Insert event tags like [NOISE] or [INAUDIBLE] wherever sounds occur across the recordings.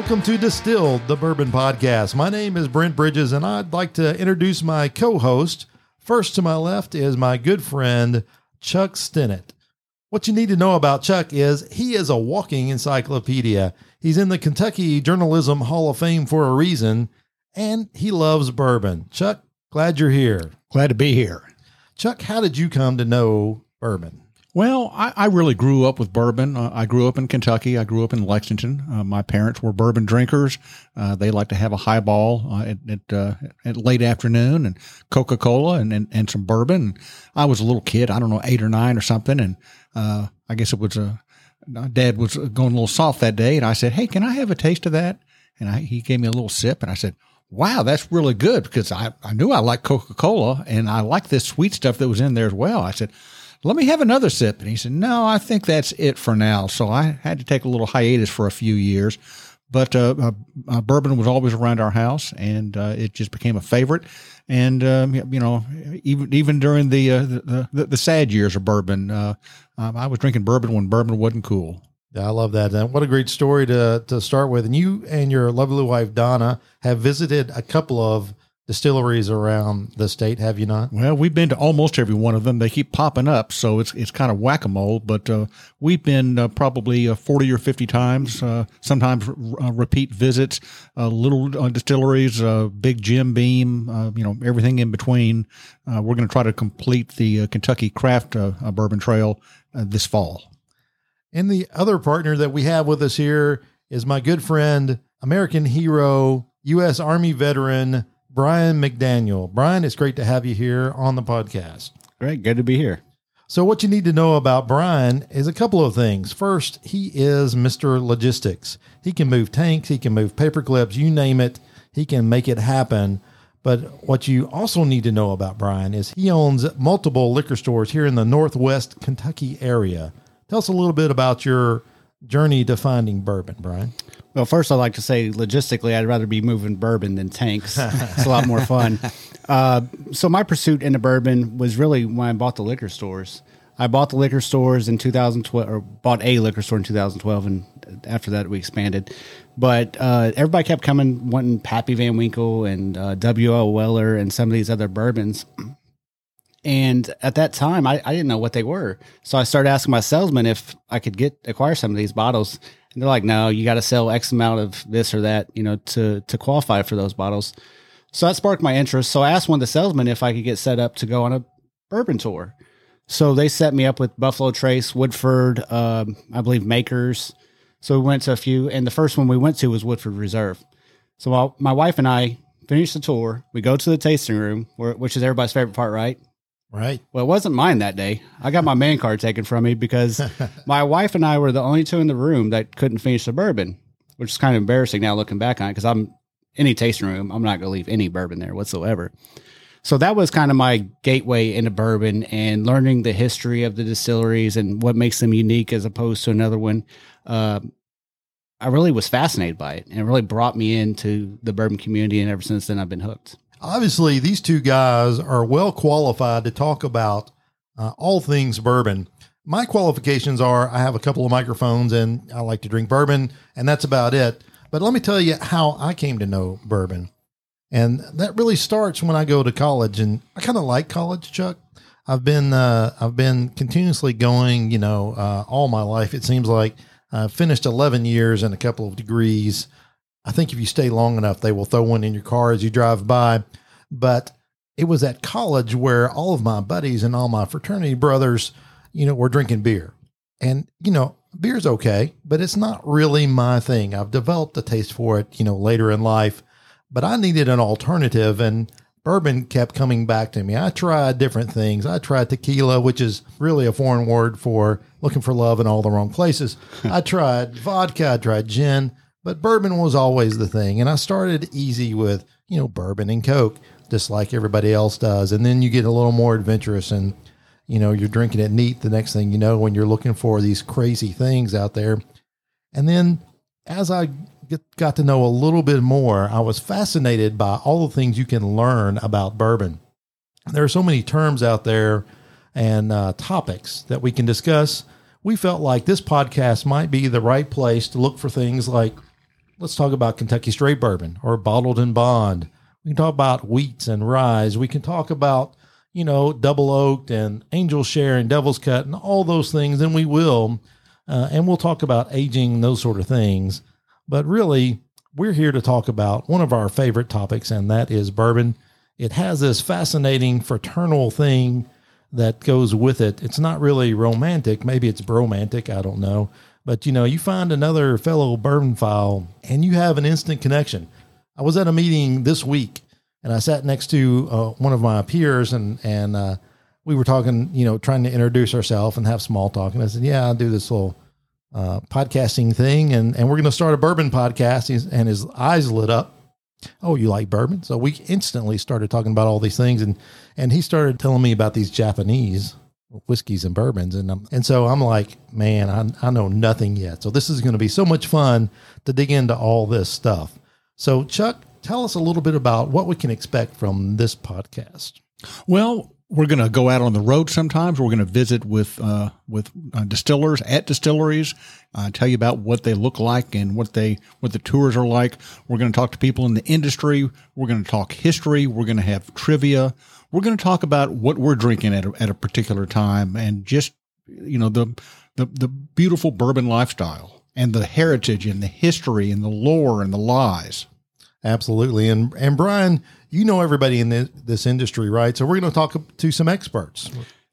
Welcome to Distilled, the Bourbon Podcast. My name is Brent Bridges, and I'd like to introduce my co host. First to my left is my good friend, Chuck Stinnett. What you need to know about Chuck is he is a walking encyclopedia. He's in the Kentucky Journalism Hall of Fame for a reason, and he loves bourbon. Chuck, glad you're here. Glad to be here. Chuck, how did you come to know bourbon? Well, I, I really grew up with bourbon. Uh, I grew up in Kentucky. I grew up in Lexington. Uh, my parents were bourbon drinkers. Uh, they liked to have a highball uh, at at, uh, at late afternoon and Coca Cola and, and and some bourbon. I was a little kid. I don't know, eight or nine or something, and uh, I guess it was a. Dad was going a little soft that day, and I said, "Hey, can I have a taste of that?" And I, he gave me a little sip, and I said, wow, that's really good because I, I knew I liked Coca Cola and I liked this sweet stuff that was in there as well. I said, let me have another sip. And he said, no, I think that's it for now. So I had to take a little hiatus for a few years. But uh, uh, uh, bourbon was always around our house, and uh, it just became a favorite. And um, you know, even even during the, uh, the, the the sad years of bourbon, uh, um, I was drinking bourbon when bourbon wasn't cool. Yeah, I love that. And what a great story to to start with. And you and your lovely wife Donna have visited a couple of distilleries around the state, have you not? Well, we've been to almost every one of them. They keep popping up, so it's it's kind of whack a mole. But uh, we've been uh, probably uh, forty or fifty times. Uh, sometimes uh, repeat visits. Uh, little distilleries, big Jim Beam, you know, everything in between. we're going to try to complete the Kentucky Craft Bourbon Trail this fall. And the other partner that we have with us here is my good friend, American hero, U.S. Army veteran, Brian McDaniel. Brian, it's great to have you here on the podcast. Great. Good to be here. So, what you need to know about Brian is a couple of things. First, he is Mr. Logistics. He can move tanks, he can move paper clips, you name it, he can make it happen. But what you also need to know about Brian is he owns multiple liquor stores here in the Northwest Kentucky area. Tell us a little bit about your journey to finding bourbon, Brian. Well, first, I'd like to say logistically, I'd rather be moving bourbon than tanks. it's a lot more fun. [LAUGHS] Uh, so, my pursuit into bourbon was really when I bought the liquor stores. I bought the liquor stores in 2012, or bought a liquor store in 2012, and after that we expanded. But uh, everybody kept coming wanting Pappy Van Winkle and uh, W.L. Weller and some of these other bourbons. And at that time, I, I didn't know what they were. So I started asking my salesman if I could get acquire some of these bottles. And they're like, no, you got to sell X amount of this or that, you know, to to qualify for those bottles. So that sparked my interest. So I asked one of the salesmen if I could get set up to go on a bourbon tour. So they set me up with Buffalo Trace, Woodford, um, I believe Makers. So we went to a few, and the first one we went to was Woodford Reserve. So while my wife and I finished the tour, we go to the tasting room, where, which is everybody's favorite part, right? Right. Well, it wasn't mine that day. I got my man card taken from me because [LAUGHS] my wife and I were the only two in the room that couldn't finish the bourbon, which is kind of embarrassing now looking back on it because I'm any tasting room, I'm not going to leave any bourbon there whatsoever. So that was kind of my gateway into bourbon and learning the history of the distilleries and what makes them unique as opposed to another one. Uh, I really was fascinated by it and it really brought me into the bourbon community. And ever since then, I've been hooked obviously these two guys are well qualified to talk about uh, all things bourbon. My qualifications are I have a couple of microphones and I like to drink bourbon, and that's about it. But let me tell you how I came to know bourbon. And that really starts when I go to college, and I kind of like college, Chuck. I've been uh, I've been continuously going, you know, uh, all my life. It seems like I finished eleven years and a couple of degrees. I think if you stay long enough, they will throw one in your car as you drive by. But it was at college where all of my buddies and all my fraternity brothers, you know, were drinking beer. And, you know, beer's okay, but it's not really my thing. I've developed a taste for it, you know, later in life, but I needed an alternative and bourbon kept coming back to me. I tried different things. I tried tequila, which is really a foreign word for looking for love in all the wrong places. [LAUGHS] I tried vodka, I tried gin, but bourbon was always the thing. And I started easy with, you know, bourbon and Coke, just like everybody else does. And then you get a little more adventurous and, you know, you're drinking it neat the next thing you know when you're looking for these crazy things out there. And then as I get, got to know a little bit more, I was fascinated by all the things you can learn about bourbon. There are so many terms out there and uh, topics that we can discuss. We felt like this podcast might be the right place to look for things like let's talk about Kentucky straight bourbon or bottled in bond. We can talk about wheats and rye. We can talk about, you know, double oaked and angel share and devil's cut and all those things. And we will. Uh, and we'll talk about aging, those sort of things. But really, we're here to talk about one of our favorite topics, and that is bourbon. It has this fascinating fraternal thing that goes with it. It's not really romantic. Maybe it's bromantic. I don't know. But you know, you find another fellow bourbon file and you have an instant connection. I was at a meeting this week and I sat next to uh, one of my peers and, and, uh, we were talking, you know, trying to introduce ourselves and have small talk. And I said, yeah, I do this little, uh, podcasting thing and, and we're going to start a bourbon podcast. And his eyes lit up. Oh, you like bourbon? So we instantly started talking about all these things. And, and he started telling me about these Japanese whiskeys and bourbons. And, um, and so I'm like, man, I, I know nothing yet. So this is going to be so much fun to dig into all this stuff. So Chuck, tell us a little bit about what we can expect from this podcast. Well, we're going to go out on the road sometimes. We're going to visit with uh, with uh, distillers at distilleries, uh, tell you about what they look like and what they what the tours are like. We're going to talk to people in the industry. We're going to talk history. We're going to have trivia. We're going to talk about what we're drinking at a, at a particular time and just you know the the the beautiful bourbon lifestyle and the heritage and the history and the lore and the lies. Absolutely. And and Brian, you know everybody in this, this industry, right? So we're going to talk to some experts.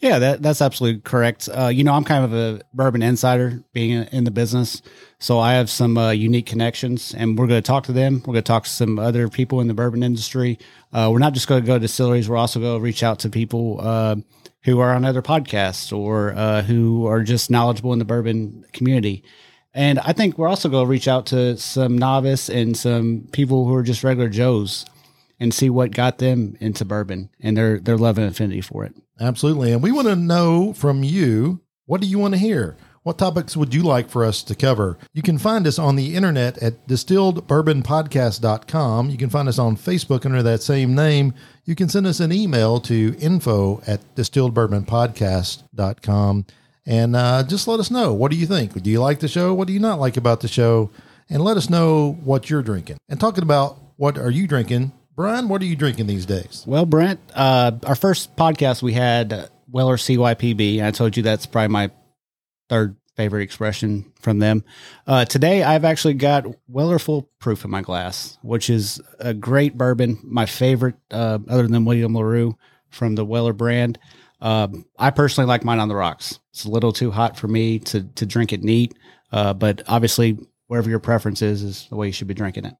Yeah, that, that's absolutely correct. Uh, you know, I'm kind of a bourbon insider being in the business. So I have some uh, unique connections and we're going to talk to them. We're going to talk to some other people in the bourbon industry. Uh, we're not just going to go to distilleries. We're also going to reach out to people uh, who are on other podcasts or uh, who are just knowledgeable in the bourbon community. And I think we're also going to reach out to some novice and some people who are just regular Joes and see what got them into bourbon and their their love and affinity for it. Absolutely. And we want to know from you what do you want to hear? What topics would you like for us to cover? You can find us on the internet at distilledbourbonpodcast.com. You can find us on Facebook under that same name. You can send us an email to info at distilledbourbonpodcast.com and uh, just let us know. What do you think? Do you like the show? What do you not like about the show? And let us know what you're drinking. And talking about what are you drinking, Brian, what are you drinking these days? Well, Brent, uh, our first podcast we had uh, Weller CYPB. I told you that's probably my third favorite expression from them. Uh, today, I've actually got Weller Full Proof in my glass, which is a great bourbon, my favorite, uh, other than William LaRue from the Weller brand. Um, I personally like mine on the rocks. It's a little too hot for me to to drink it neat, uh, but obviously, wherever your preference is, is the way you should be drinking it.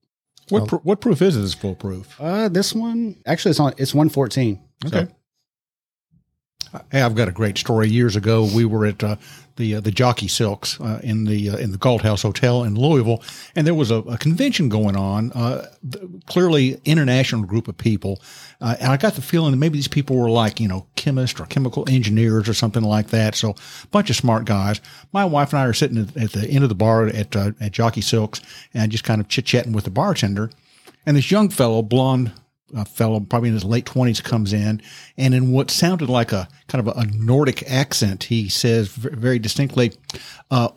What pr- what proof is it? Is Full Proof? Uh, this one actually it's on it's one fourteen. Okay. Hey, I've got a great story. Years ago, we were at uh, the uh, the Jockey Silks uh, in the uh, in the Galt House Hotel in Louisville, and there was a, a convention going on. Uh, clearly, international group of people, uh, and I got the feeling that maybe these people were like you know chemists or chemical engineers or something like that. So, a bunch of smart guys. My wife and I are sitting at, the end of the bar at at Jockey Silks, and just kind of chit chatting with the bartender, and this young fellow, blonde a fellow probably in his late 20s comes in and in what sounded like a kind of a, nordic accent he says very distinctly uh,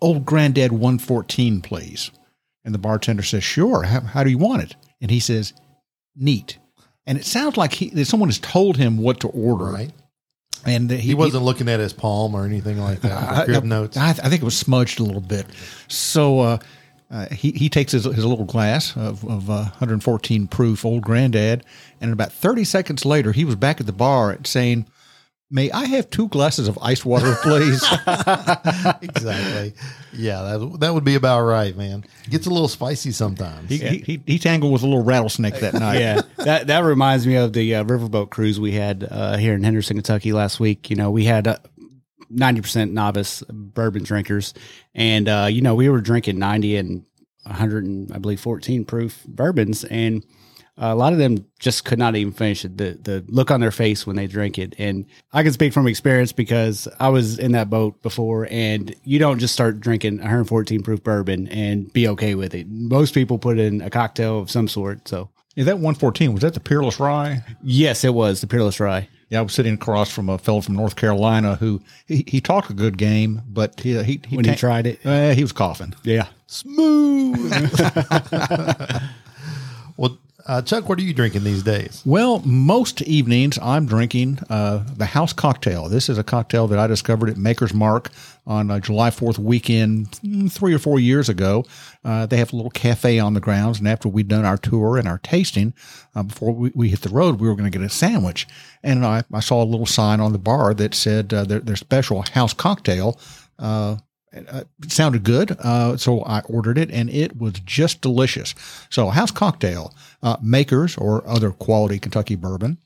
old granddad 114 please and the bartender says sure how, how, do you want it and he says neat and it sounds like he, that someone has told him what to order Right. and he, He wasn't looking at his palm or anything like that. [LAUGHS] Crib notes. I, I think it was smudged a little bit. So uh, uh, he he takes his, his little glass of, of uh, 114 proof Old Granddad, and about 30 seconds later, he was back at the bar saying, "May I have two glasses of ice water, [LAUGHS] please?" [LAUGHS] exactly. Yeah, that, that would be about right, man. Gets a little spicy sometimes. he, he, he he tangled with a little rattlesnake that night. yeah, [LAUGHS] that that reminds me of the uh, riverboat cruise we had uh, here in Henderson, Kentucky last week. You know, we had uh, ninety percent novice bourbon drinkers, and uh, you know we were drinking ninety and one hundred and I believe fourteen proof bourbons, and a lot of them just could not even finish it. The the look on their face when they drink it, and I can speak from experience because I was in that boat before. And you don't just start drinking 114 proof bourbon and be okay with it. Most people put in a cocktail of some sort. So Is that 114 was that the Peerless Rye? yes, it was the Peerless Rye. Yeah, I was sitting across from a fellow from North Carolina who he, he talked a good game, but he he, he When he tried it, uh, he was coughing. yeah, Smooth. [LAUGHS] uh, Chuck, what are you drinking these days? Well, most evenings I'm drinking uh, the House Cocktail. This is a cocktail that I discovered at Maker's Mark on uh, July 4th weekend mm, three or four years ago. Uh, they have a little cafe on the grounds, and after we'd done our tour and our tasting, uh, before we, we, hit the road, we were going to get a sandwich. And I, I, saw a little sign on the bar that said their, their special House Cocktail uh, it sounded good, uh, so I ordered it, and it was just delicious. So, house cocktail, uh, makers or other quality Kentucky bourbon,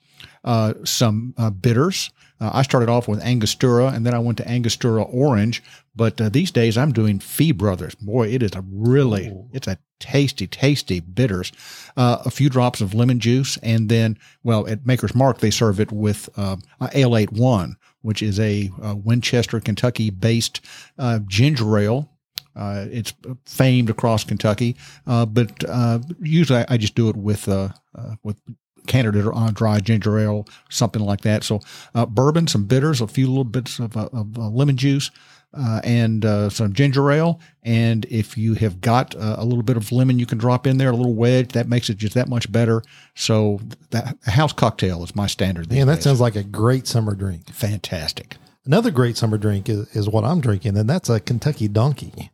uh, some uh, bitters. Uh, I started off with Angostura, and then I went to Angostura Orange. But these days, I'm doing Fee Brothers. Boy, it is a really, Ooh. it's a tasty, tasty bitters. a few drops of lemon juice, and then, well, at Maker's Mark, they serve it with Ale 8 1 which is a, a Winchester, Kentucky based uh, ginger ale. Uh, it's famed across Kentucky, uh, but uh, usually I, I, just do it with uh, uh, with Canada on dry ginger ale, something like that. So bourbon, some bitters, a few little bits of, of lemon juice, uh, and uh, some ginger ale. And if you have got uh, a little bit of lemon, you can drop in there a little wedge. That makes it just that much better. So that house cocktail is my standard. And that days. sounds like a great summer drink. Fantastic. Another great summer drink is, is what I'm drinking, and that's a Kentucky Donkey.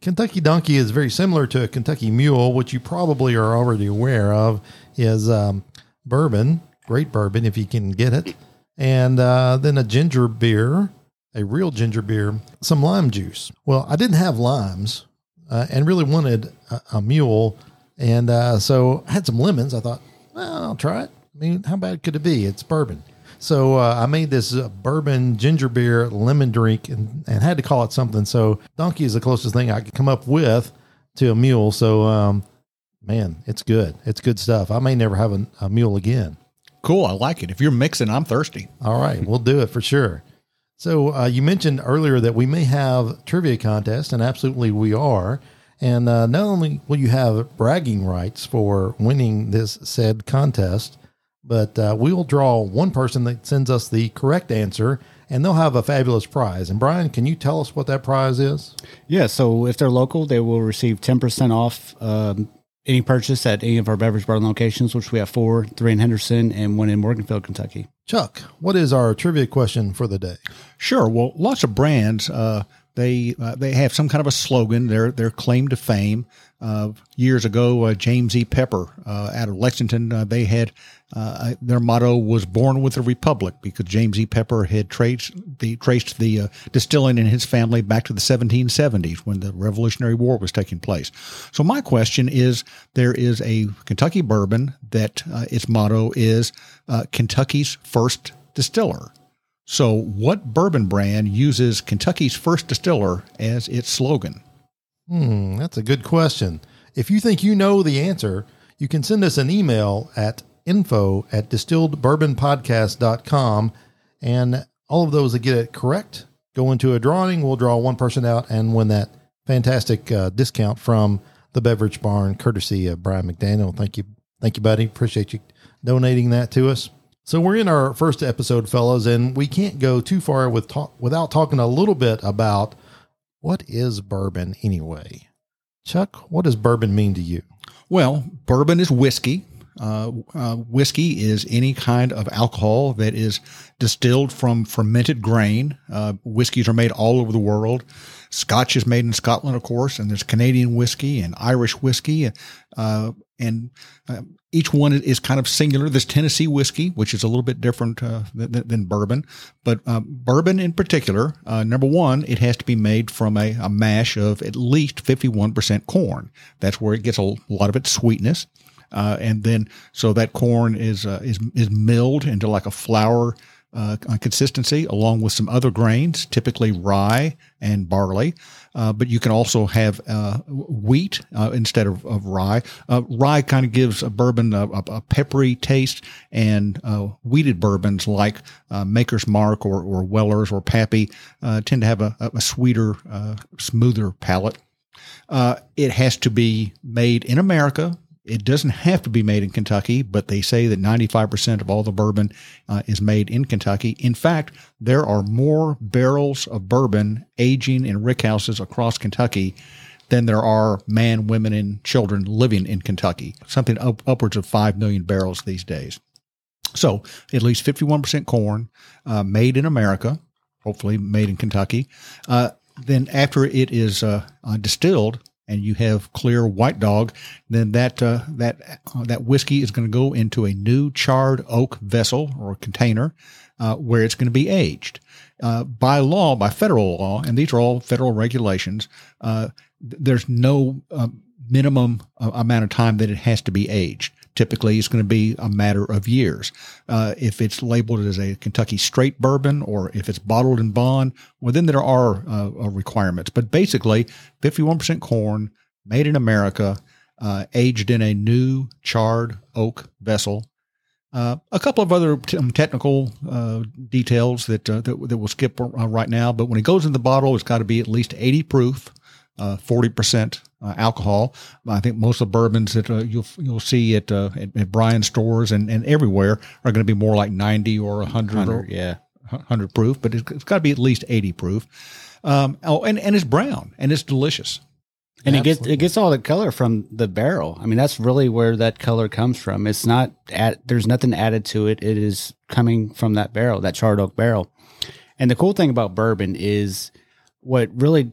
Kentucky Donkey is very similar to a Kentucky Mule, which you probably are already aware of. Is um, bourbon, great bourbon if you can get it, and uh, then a ginger beer a real ginger beer, some lime juice. Well, I didn't have limes uh, and really wanted a, a mule. And uh, so I had some lemons. I thought, well, I'll try it. I mean, how bad could it be? It's bourbon. So uh, I made this uh, bourbon ginger beer lemon drink and, and had to call it something. So donkey is the closest thing I could come up with to a mule. So, um, man, it's good. It's good stuff. I may never have a, a mule again. Cool. I like it. If you're mixing, I'm thirsty. All right. We'll do it for sure. So uh, you mentioned earlier that we may have trivia contest, and absolutely we are. And uh, not only will you have bragging rights for winning this said contest, but uh, we will draw one person that sends us the correct answer, and they'll have a fabulous prize. And Brian, can you tell us what that prize is? Yeah. So if they're local, they will receive ten percent off um, any purchase at any of our Beverage Barn locations, which we have four, three in Henderson and one in Morganfield, Kentucky. Chuck, what is our trivia question for the day? Sure. Well, lots of brands uh, they uh, they have some kind of a slogan. Their their claim to fame. Uh, years ago, uh, James E. Pepper uh, out of Lexington, uh, they had their motto was "Born with a Republic" because James E. Pepper had traced the traced the distilling in his family back to the 1770s when the Revolutionary War was taking place. So my question is: There is a Kentucky bourbon that its motto is Kentucky's first distiller. So, what bourbon brand uses Kentucky's first distiller as its slogan? Hmm, that's a good question. If you think you know the answer, you can send us an email at info at distilledbourbonpodcast.com. And all of those that get it correct go into a drawing. We'll draw one person out and win that fantastic uh, discount from the Beverage Barn, courtesy of Brian McDaniel. Thank you. Thank you, buddy. Appreciate you donating that to us. So we're in our first episode, fellas, and we can't go too far with talk, without talking a little bit about what is bourbon anyway. Chuck, what does bourbon mean to you? Well, bourbon is whiskey. Uh, uh, whiskey is any kind of alcohol that is distilled from fermented grain. Uh, whiskeys are made all over the world. Scotch is made in Scotland, of course, and there's Canadian whiskey and Irish whiskey, uh, and uh, each one is kind of singular. This Tennessee whiskey, which is a little bit different uh, than, than, bourbon, but uh, bourbon in particular, uh, number one, it has to be made from a, a mash of at least 51% corn. That's where it gets a lot of its sweetness. Uh, and then, so that corn is, uh, is, is milled into like a flour uh, consistency, along with some other grains, typically rye and barley. Uh, but you can also have uh, wheat uh, instead of, of rye. Uh, rye kind of gives a bourbon a, a peppery taste, and uh, wheated bourbons like Maker's Mark or, or Weller's or Pappy tend to have a, a sweeter, smoother palate. it has to be made in America it doesn't have to be made in Kentucky, but they say that 95% of all the bourbon uh, is made in Kentucky. In fact, there are more barrels of bourbon aging in rickhouses across Kentucky than there are man, women, and children living in Kentucky. Something up, upwards of five million barrels these days. So at least 51% corn uh, made in America, hopefully made in Kentucky. Uh, then after it is uh, uh distilled and you have clear white dog, then that uh, that uh, that whiskey is going to go into a new charred oak vessel or container uh, where it's going to be aged. Uh, by law, by federal law, and these are all federal regulations, uh, there's no um, minimum amount of time that it has to be aged. Typically, it's going to be a matter of years. Uh, if it's labeled as a Kentucky straight bourbon or if it's bottled in bond, well, then there are uh, uh requirements. But basically, 51% corn, made in America, uh, aged in a new charred oak vessel. Uh, a couple of other t- um, technical uh, details that, that, that we'll skip right now, but when it goes in the bottle, it's got to be at least 80 proof uh, forty percent uh, alcohol. I think most of the bourbons that uh, you'll you'll see at, uh, at, at Brian stores and, and everywhere are going to be more like ninety or hundred or yeah hundred proof, but it's, it's got to be at least eighty proof. Um, oh, and and it's brown and it's delicious. And Absolutely. it gets it gets all the color from the barrel. I mean, that's really where that color comes from. It's not at there's nothing added to it. It is coming from that barrel, that charred oak barrel. And the cool thing about bourbon is what really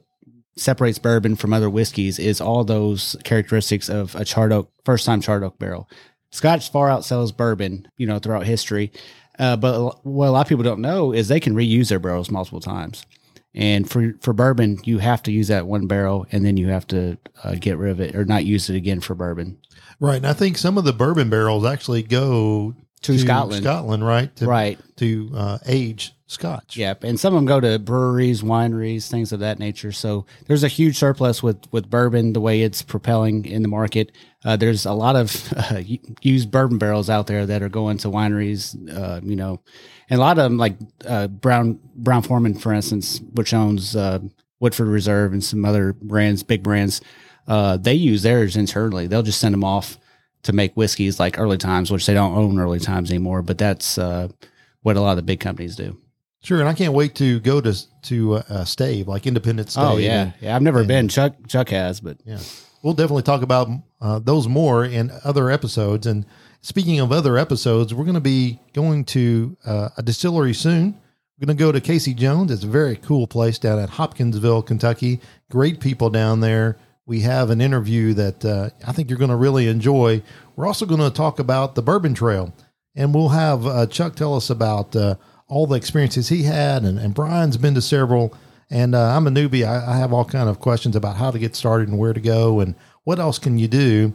separates bourbon from other whiskeys is all those characteristics of a charred oak, first time charred oak barrel. Scotch far outsells bourbon, you know, throughout history. Uh, but what a lot of people don't know is they can reuse their barrels multiple times. And for for bourbon, you have to use that one barrel, and then you have to uh, get rid of it or not use it again for bourbon. Right, and I think some of the bourbon barrels actually go to, to Scotland, Scotland, right? To, right to uh, age scotch. Yep, and some of them go to breweries, wineries, things of that nature. So there's a huge surplus with with bourbon the way it's propelling in the market. Uh, there's a lot of [LAUGHS] uh, used bourbon barrels out there that are going to wineries, uh, you know, and a lot of them like uh, Brown Brown Forman, for instance, which owns uh, Woodford Reserve and some other brands, big brands. Uh, they use theirs internally. They'll just send them off to make whiskeys like Early Times, which they don't own Early Times anymore. But that's what a lot of the big companies do. Sure, and I can't wait to go to to uh, Stave, like Independence Stave. Oh yeah, and, yeah. I've never and, been. Chuck Chuck has, but yeah, we'll definitely talk about uh, those more in other episodes. And speaking of other episodes, we're going to be going to uh, a distillery soon. We're going to go to Casey Jones. It's a very cool place down at Hopkinsville, Kentucky. Great people down there. We have an interview that uh, I think you're going to really enjoy. We're also going to talk about the Bourbon Trail, and we'll have uh, Chuck tell us about uh, all the experiences he had, and, and Brian's been to several. And uh, I'm a newbie. I, I, have all kind of questions about how to get started and where to go and what else can you do.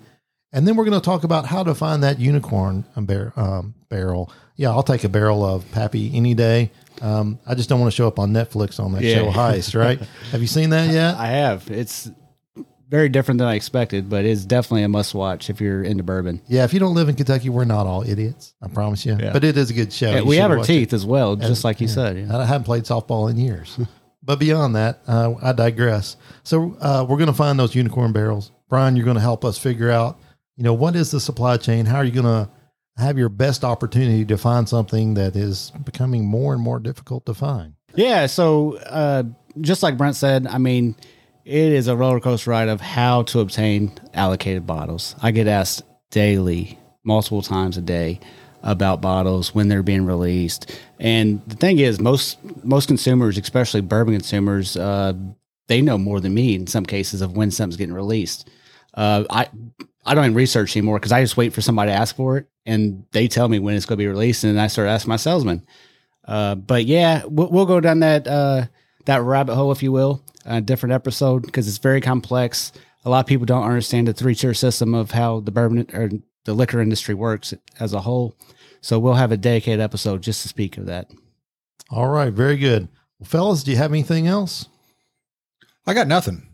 And then we're going to talk about how to find that unicorn bar- um, barrel. Yeah, I'll take a barrel of Pappy any day. Um, I just don't want to show up on Netflix on that yeah. show Heist, right? [LAUGHS] have you seen that yet? I have. It's very different than I expected, but it's definitely a must watch if you're into bourbon. Yeah, if you don't live in Kentucky, we're not all idiots. I promise you. Yeah. But it is a good show. Yeah, we have our teeth it. as well, just like you yeah. said. Yeah. I haven't played softball in years. [LAUGHS] but beyond that, uh, I digress. So uh, we're going to find those unicorn barrels. Brian, you're going to help us figure out, you know, what is the supply chain? How are you going to have your best opportunity to find something that is becoming more and more difficult to find? Yeah. So uh, just like Brent said, I mean – it is a roller coaster ride of how to obtain allocated bottles. I get asked daily, multiple times a day, about bottles when they're being released. And the thing is, most most consumers, especially bourbon consumers, uh, they know more than me in some cases of when something's getting released. Uh, I I don't even research anymore because I just wait for somebody to ask for it, and they tell me when it's going to be released, and I start asking my salesman. Uh, but yeah, we'll, we'll, go down that uh, that rabbit hole, if you will, a different episode because it's very complex. A lot of people don't understand the three tier system of how the bourbon or the liquor industry works as a whole. So we'll have a dedicated episode just to speak of that. All right, very good. Well, fellas, do you have anything else? I got nothing.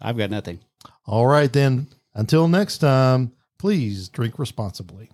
I've got nothing. All right, then. Until next time, please drink responsibly.